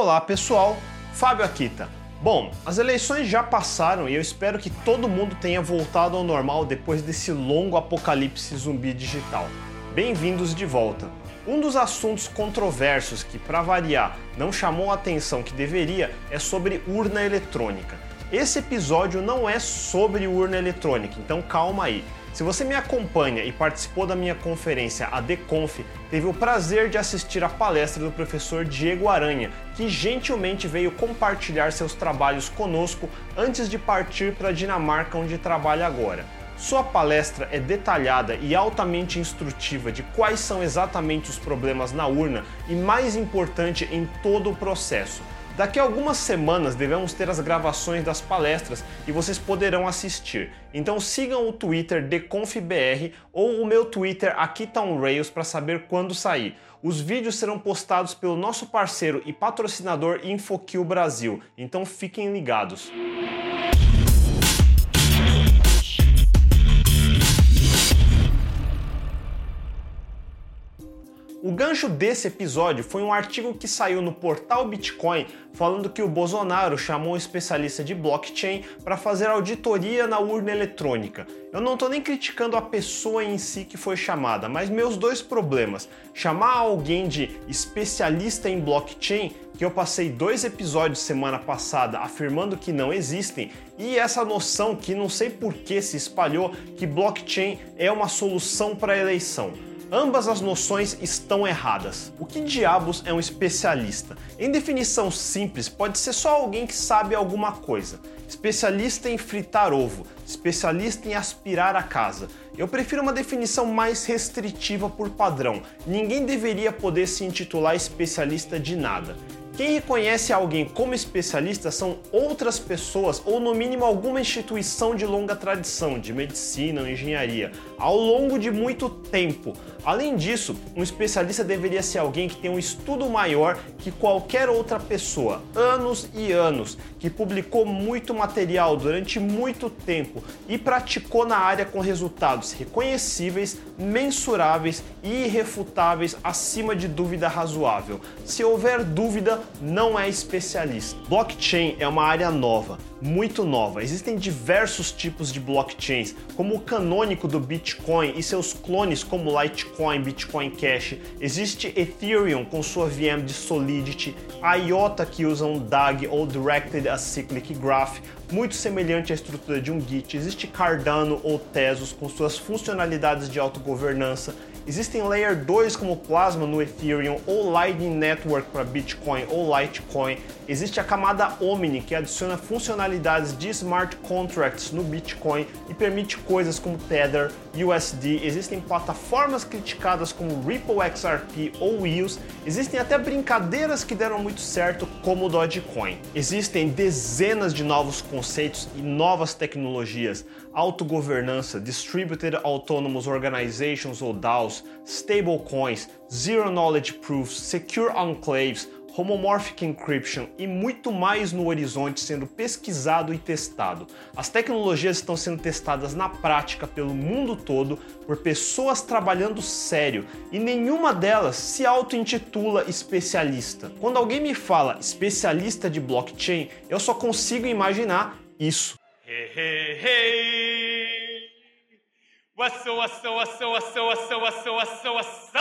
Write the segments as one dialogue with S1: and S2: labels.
S1: Olá pessoal, Fábio Akita. Bom, as eleições já passaram e eu espero que todo mundo tenha voltado ao normal depois desse longo apocalipse zumbi digital. Bem-vindos de volta. Um dos assuntos controversos que, para variar, não chamou a atenção que deveria é sobre urna eletrônica. Esse episódio não é sobre urna eletrônica, então calma aí. Se você me acompanha e participou da minha conferência a Deconf, teve o prazer de assistir a palestra do professor Diego Aranha, que gentilmente veio compartilhar seus trabalhos conosco antes de partir para a Dinamarca, onde trabalha agora. Sua palestra é detalhada e altamente instrutiva de quais são exatamente os problemas na urna e, mais importante, em todo o processo. Daqui a algumas semanas devemos ter as gravações das palestras e vocês poderão assistir. Então sigam o Twitter DeConfBR ou o meu Twitter AquitaOnRails para saber quando sair. Os vídeos serão postados pelo nosso parceiro e patrocinador InfoKill Brasil, então fiquem ligados. O gancho desse episódio foi um artigo que saiu no portal Bitcoin falando que o Bolsonaro chamou um especialista de blockchain para fazer auditoria na urna eletrônica. Eu não estou nem criticando a pessoa em si que foi chamada, mas meus dois problemas: chamar alguém de especialista em blockchain, que eu passei dois episódios semana passada afirmando que não existem, e essa noção que não sei por que se espalhou que blockchain é uma solução para a eleição. Ambas as noções estão erradas. O que diabos é um especialista? Em definição simples, pode ser só alguém que sabe alguma coisa. Especialista em fritar ovo, especialista em aspirar a casa. Eu prefiro uma definição mais restritiva por padrão. Ninguém deveria poder se intitular especialista de nada. Quem reconhece alguém como especialista são outras pessoas ou, no mínimo, alguma instituição de longa tradição de medicina ou engenharia, ao longo de muito tempo. Além disso, um especialista deveria ser alguém que tem um estudo maior que qualquer outra pessoa, anos e anos, que publicou muito material durante muito tempo e praticou na área com resultados reconhecíveis, mensuráveis e irrefutáveis acima de dúvida razoável. Se houver dúvida, não é especialista. Blockchain é uma área nova, muito nova. Existem diversos tipos de blockchains, como o canônico do Bitcoin e seus clones como Litecoin, Bitcoin Cash. Existe Ethereum com sua VM de Solidity, IOTA que usam DAG ou Directed Acyclic Graph, muito semelhante à estrutura de um Git. Existe Cardano ou Tezos com suas funcionalidades de autogovernança. Existem Layer 2 como Plasma no Ethereum ou Lightning Network para Bitcoin ou Litecoin. Existe a camada Omni que adiciona funcionalidades de smart contracts no Bitcoin e permite coisas como Tether, USD. Existem plataformas criticadas como Ripple XRP ou EOS. Existem até brincadeiras que deram muito certo como o Dogecoin. Existem dezenas de novos conceitos e novas tecnologias, autogovernança, Distributed Autonomous Organizations ou DAOs, stablecoins, Zero Knowledge Proofs, Secure Enclaves, Homomorphic Encryption e muito mais no horizonte sendo pesquisado e testado. As tecnologias estão sendo testadas na prática pelo mundo todo por pessoas trabalhando sério e nenhuma delas se auto-intitula especialista. Quando alguém me fala especialista de blockchain, eu só consigo imaginar isso. Hey, hey, hey. What's up, what's up, what's up, what's up, what's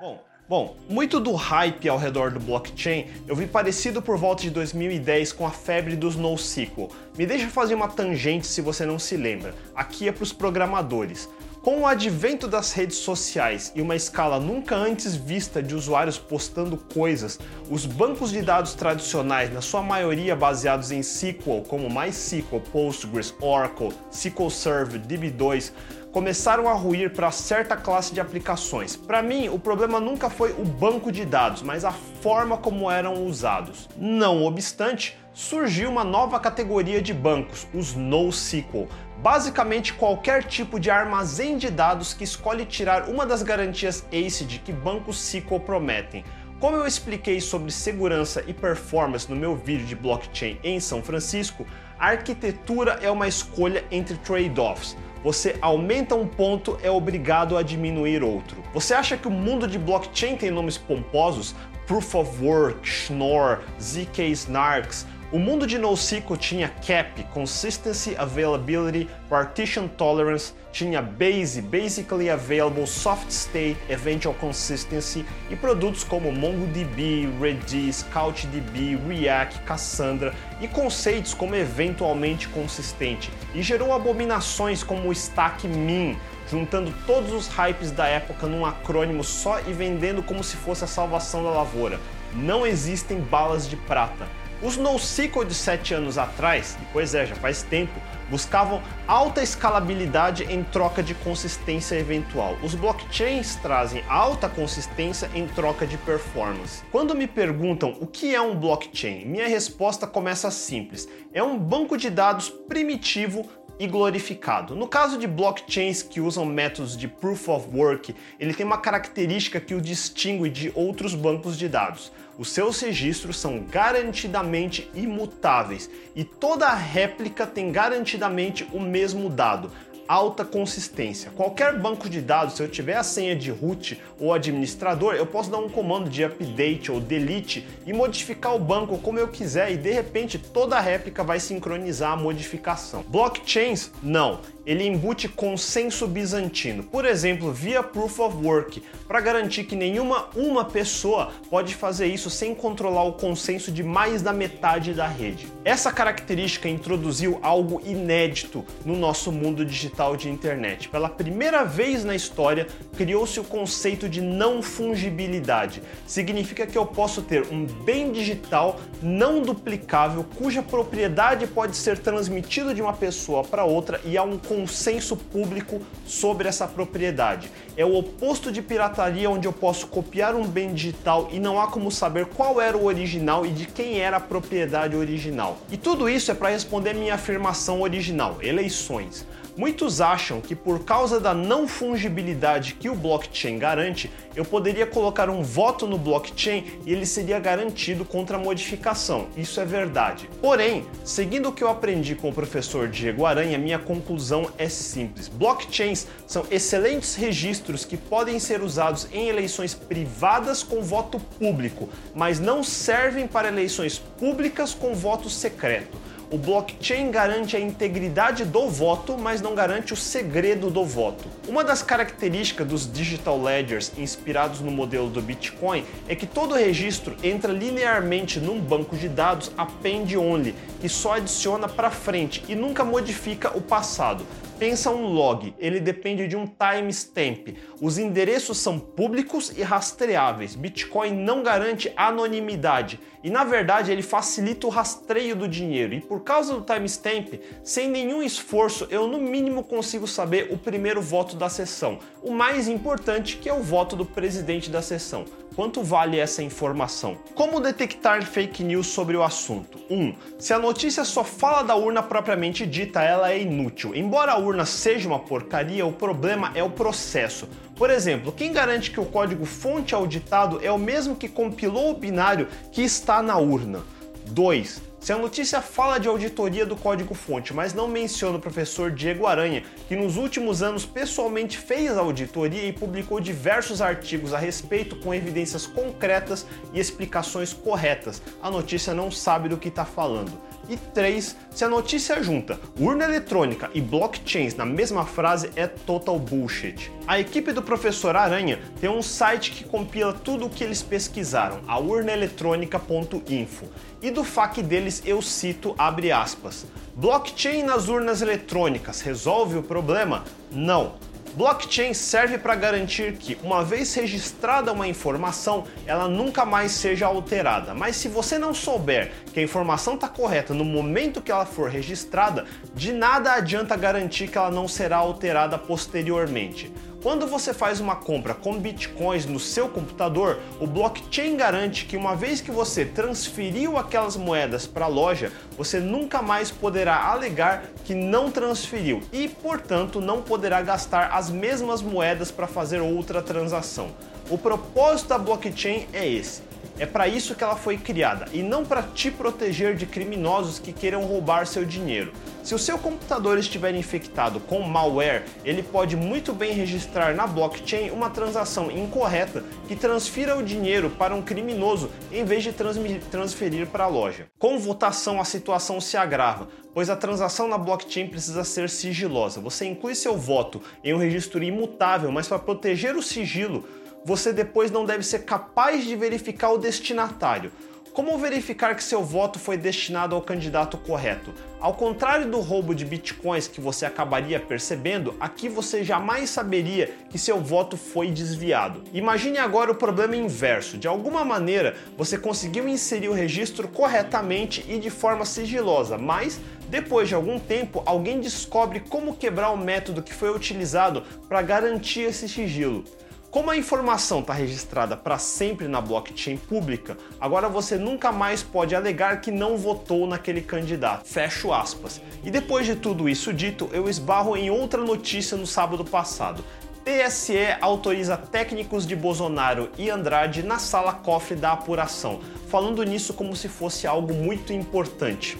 S1: Bom, bom, muito do hype ao redor do blockchain eu vi parecido por volta de 2010 com a febre dos NoSQL. Me deixa fazer uma tangente se você não se lembra. Aqui é para os programadores. Com o advento das redes sociais e uma escala nunca antes vista de usuários postando coisas, os bancos de dados tradicionais, na sua maioria baseados em SQL, como MySQL, Postgres, Oracle, SQL Server, DB2, começaram a ruir para certa classe de aplicações. Para mim, o problema nunca foi o banco de dados, mas a forma como eram usados. Não obstante, surgiu uma nova categoria de bancos, os NoSQL. Basicamente, qualquer tipo de armazém de dados que escolhe tirar uma das garantias ACID que bancos SQL prometem. Como eu expliquei sobre segurança e performance no meu vídeo de blockchain em São Francisco, a arquitetura é uma escolha entre trade-offs. você aumenta um ponto, é obrigado a diminuir outro. Você acha que o mundo de blockchain tem nomes pomposos? Proof of Work, Schnorr, ZK Snarks, o mundo de NoSQL tinha CAP, Consistency, Availability, Partition Tolerance, tinha BASE, Basically Available, Soft State, Eventual Consistency e produtos como MongoDB, Redis, CouchDB, React, Cassandra e conceitos como eventualmente consistente e gerou abominações como o Stack Min, juntando todos os hypes da época num acrônimo só e vendendo como se fosse a salvação da lavoura. Não existem balas de prata. Os NoSQL de 7 anos atrás, e pois é, já faz tempo, buscavam alta escalabilidade em troca de consistência eventual. Os blockchains trazem alta consistência em troca de performance. Quando me perguntam o que é um blockchain, minha resposta começa simples: é um banco de dados primitivo e glorificado. No caso de blockchains que usam métodos de proof of work, ele tem uma característica que o distingue de outros bancos de dados. Os seus registros são garantidamente imutáveis e toda réplica tem garantidamente o mesmo dado, alta consistência. Qualquer banco de dados, se eu tiver a senha de root ou administrador, eu posso dar um comando de update ou delete e modificar o banco como eu quiser e de repente toda a réplica vai sincronizar a modificação. Blockchains, não ele embute consenso bizantino, por exemplo, via Proof of Work, para garantir que nenhuma uma pessoa pode fazer isso sem controlar o consenso de mais da metade da rede. Essa característica introduziu algo inédito no nosso mundo digital de internet. Pela primeira vez na história, criou-se o conceito de não fungibilidade. Significa que eu posso ter um bem digital não duplicável cuja propriedade pode ser transmitida de uma pessoa para outra e há um consenso público sobre essa propriedade. É o oposto de pirataria, onde eu posso copiar um bem digital e não há como saber qual era o original e de quem era a propriedade original. E tudo isso é para responder minha afirmação original: eleições. Muitos acham que por causa da não fungibilidade que o blockchain garante, eu poderia colocar um voto no blockchain e ele seria garantido contra modificação. Isso é verdade. Porém, seguindo o que eu aprendi com o professor Diego Aranha, minha conclusão é simples. Blockchains são excelentes registros que podem ser usados em eleições privadas com voto público, mas não servem para eleições públicas com voto secreto. O blockchain garante a integridade do voto, mas não garante o segredo do voto. Uma das características dos digital ledgers inspirados no modelo do Bitcoin é que todo registro entra linearmente num banco de dados append only, que só adiciona para frente e nunca modifica o passado. Pensa um log, ele depende de um timestamp. Os endereços são públicos e rastreáveis. Bitcoin não garante anonimidade e, na verdade, ele facilita o rastreio do dinheiro. E por causa do timestamp, sem nenhum esforço, eu no mínimo consigo saber o primeiro voto da sessão. O mais importante, que é o voto do presidente da sessão. Quanto vale essa informação? Como detectar fake news sobre o assunto? 1. Um, se a notícia só fala da urna propriamente dita, ela é inútil. Embora a urna seja uma porcaria, o problema é o processo. Por exemplo, quem garante que o código fonte auditado é o mesmo que compilou o binário que está na urna? 2. Se a notícia fala de auditoria do código-fonte, mas não menciona o professor Diego Aranha, que nos últimos anos pessoalmente fez a auditoria e publicou diversos artigos a respeito com evidências concretas e explicações corretas, a notícia não sabe do que está falando. E 3. Se a notícia junta urna eletrônica e blockchains na mesma frase é total bullshit. A equipe do professor Aranha tem um site que compila tudo o que eles pesquisaram, a urnaeletrônica.info. E do FAQ deles eu cito, abre aspas, Blockchain nas urnas eletrônicas resolve o problema? Não. Blockchain serve para garantir que, uma vez registrada uma informação, ela nunca mais seja alterada. Mas se você não souber que a informação está correta no momento que ela for registrada, de nada adianta garantir que ela não será alterada posteriormente. Quando você faz uma compra com bitcoins no seu computador, o blockchain garante que uma vez que você transferiu aquelas moedas para a loja, você nunca mais poderá alegar que não transferiu e, portanto, não poderá gastar as mesmas moedas para fazer outra transação. O propósito da blockchain é esse: É para isso que ela foi criada e não para te proteger de criminosos que queiram roubar seu dinheiro. Se o seu computador estiver infectado com malware, ele pode muito bem registrar na blockchain uma transação incorreta que transfira o dinheiro para um criminoso em vez de transferir para a loja. Com votação, a situação se agrava, pois a transação na blockchain precisa ser sigilosa. Você inclui seu voto em um registro imutável, mas para proteger o sigilo, você depois não deve ser capaz de verificar o destinatário. Como verificar que seu voto foi destinado ao candidato correto? Ao contrário do roubo de bitcoins que você acabaria percebendo, aqui você jamais saberia que seu voto foi desviado. Imagine agora o problema inverso. De alguma maneira, você conseguiu inserir o registro corretamente e de forma sigilosa, mas depois de algum tempo, alguém descobre como quebrar o método que foi utilizado para garantir esse sigilo. Como a informação está registrada para sempre na blockchain pública, agora você nunca mais pode alegar que não votou naquele candidato. Fecho aspas. E depois de tudo isso dito, eu esbarro em outra notícia no sábado passado. TSE autoriza técnicos de Bolsonaro e Andrade na sala cofre da apuração, falando nisso como se fosse algo muito importante.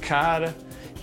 S1: Cara,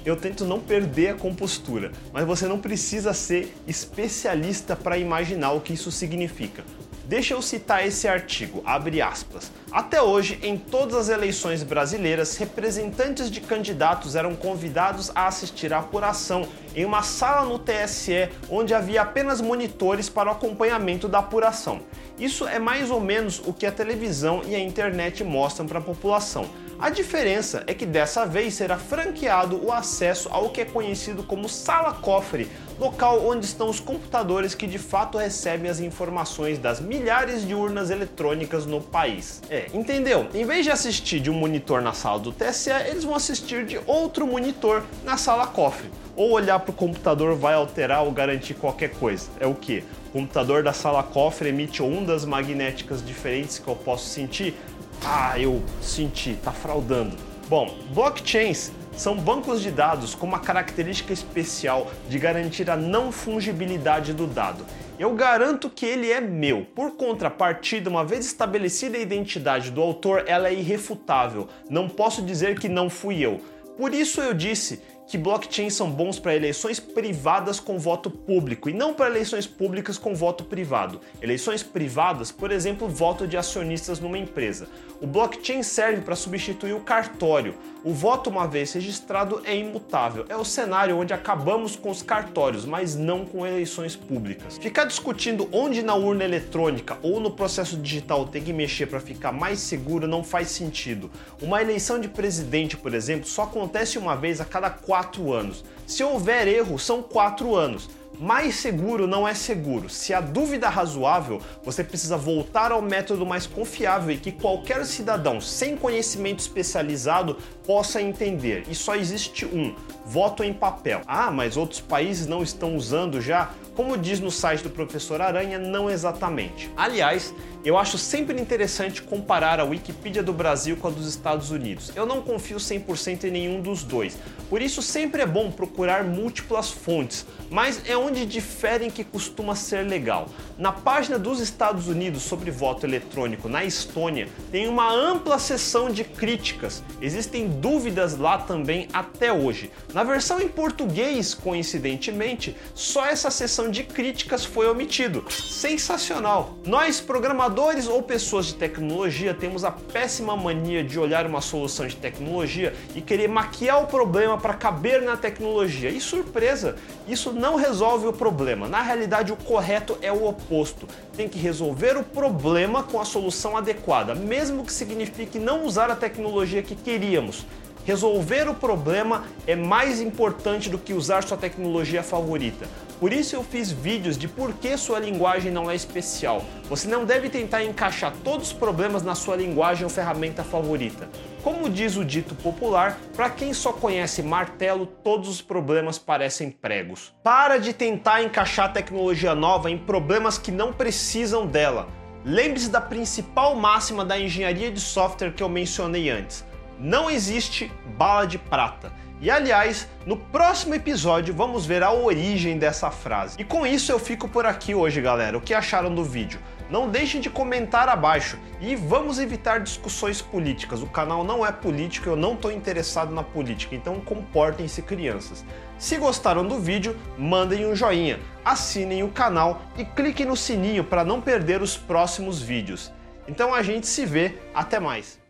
S1: eu tento não perder a compostura, mas você não precisa ser especialista para imaginar o que isso significa. Deixa eu citar esse artigo, abre aspas. Até hoje, em todas as eleições brasileiras, representantes de candidatos eram convidados a assistir à apuração em uma sala no TSE onde havia apenas monitores para o acompanhamento da apuração. Isso é mais ou menos o que a televisão e a internet mostram para a população. A diferença é que dessa vez será franqueado o acesso ao que é conhecido como sala cofre, local onde estão os computadores que de fato recebem as informações das milhares de urnas eletrônicas no país. É, entendeu? Em vez de assistir de um monitor na sala do TSE, eles vão assistir de outro monitor na sala cofre. Ou olhar para o computador vai alterar ou garantir qualquer coisa. É o que? O computador da sala cofre emite ondas magnéticas diferentes que eu posso sentir? Ah, eu senti, tá fraudando. Bom, blockchains são bancos de dados com uma característica especial de garantir a não fungibilidade do dado. Eu garanto que ele é meu. Por contrapartida, uma vez estabelecida a identidade do autor, ela é irrefutável. Não posso dizer que não fui eu. Por isso eu disse que blockchains são bons para eleições privadas com voto público e não para eleições públicas com voto privado. Eleições privadas, por exemplo, voto de acionistas numa empresa. O blockchain serve para substituir o cartório. O voto, uma vez registrado, é imutável. É o cenário onde acabamos com os cartórios, mas não com eleições públicas. Ficar discutindo onde na urna eletrônica ou no processo digital tem que mexer para ficar mais seguro não faz sentido. Uma eleição de presidente, por exemplo, só acontece uma vez a cada quatro anos. Se houver erro, são quatro anos. Mais seguro não é seguro. Se há dúvida razoável, você precisa voltar ao método mais confiável e que qualquer cidadão sem conhecimento especializado possa entender. E só existe um: voto em papel. Ah, mas outros países não estão usando já? Como diz no site do professor Aranha, não exatamente. Aliás, eu acho sempre interessante comparar a Wikipedia do Brasil com a dos Estados Unidos. Eu não confio 100% em nenhum dos dois, por isso sempre é bom procurar múltiplas fontes, mas é onde diferem que costuma ser legal. Na página dos Estados Unidos sobre voto eletrônico na Estônia, tem uma ampla seção de críticas. Existem dúvidas lá também até hoje. Na versão em português, coincidentemente, só essa seção de críticas foi omitido. Sensacional! Nós, programadores ou pessoas de tecnologia temos a péssima mania de olhar uma solução de tecnologia e querer maquiar o problema para caber na tecnologia. E surpresa, isso não resolve o problema. Na realidade, o correto é o oposto. Tem que resolver o problema com a solução adequada, mesmo que signifique não usar a tecnologia que queríamos. Resolver o problema é mais importante do que usar sua tecnologia favorita. Por isso eu fiz vídeos de por que sua linguagem não é especial. Você não deve tentar encaixar todos os problemas na sua linguagem ou ferramenta favorita. Como diz o dito popular, para quem só conhece martelo, todos os problemas parecem pregos. Para de tentar encaixar tecnologia nova em problemas que não precisam dela. Lembre-se da principal máxima da engenharia de software que eu mencionei antes não existe bala de prata. E aliás, no próximo episódio vamos ver a origem dessa frase. E com isso eu fico por aqui hoje, galera. O que acharam do vídeo? Não deixem de comentar abaixo e vamos evitar discussões políticas. O canal não é político, eu não estou interessado na política, então comportem-se crianças. Se gostaram do vídeo, mandem um joinha, assinem o canal e cliquem no sininho para não perder os próximos vídeos. Então a gente se vê, até mais!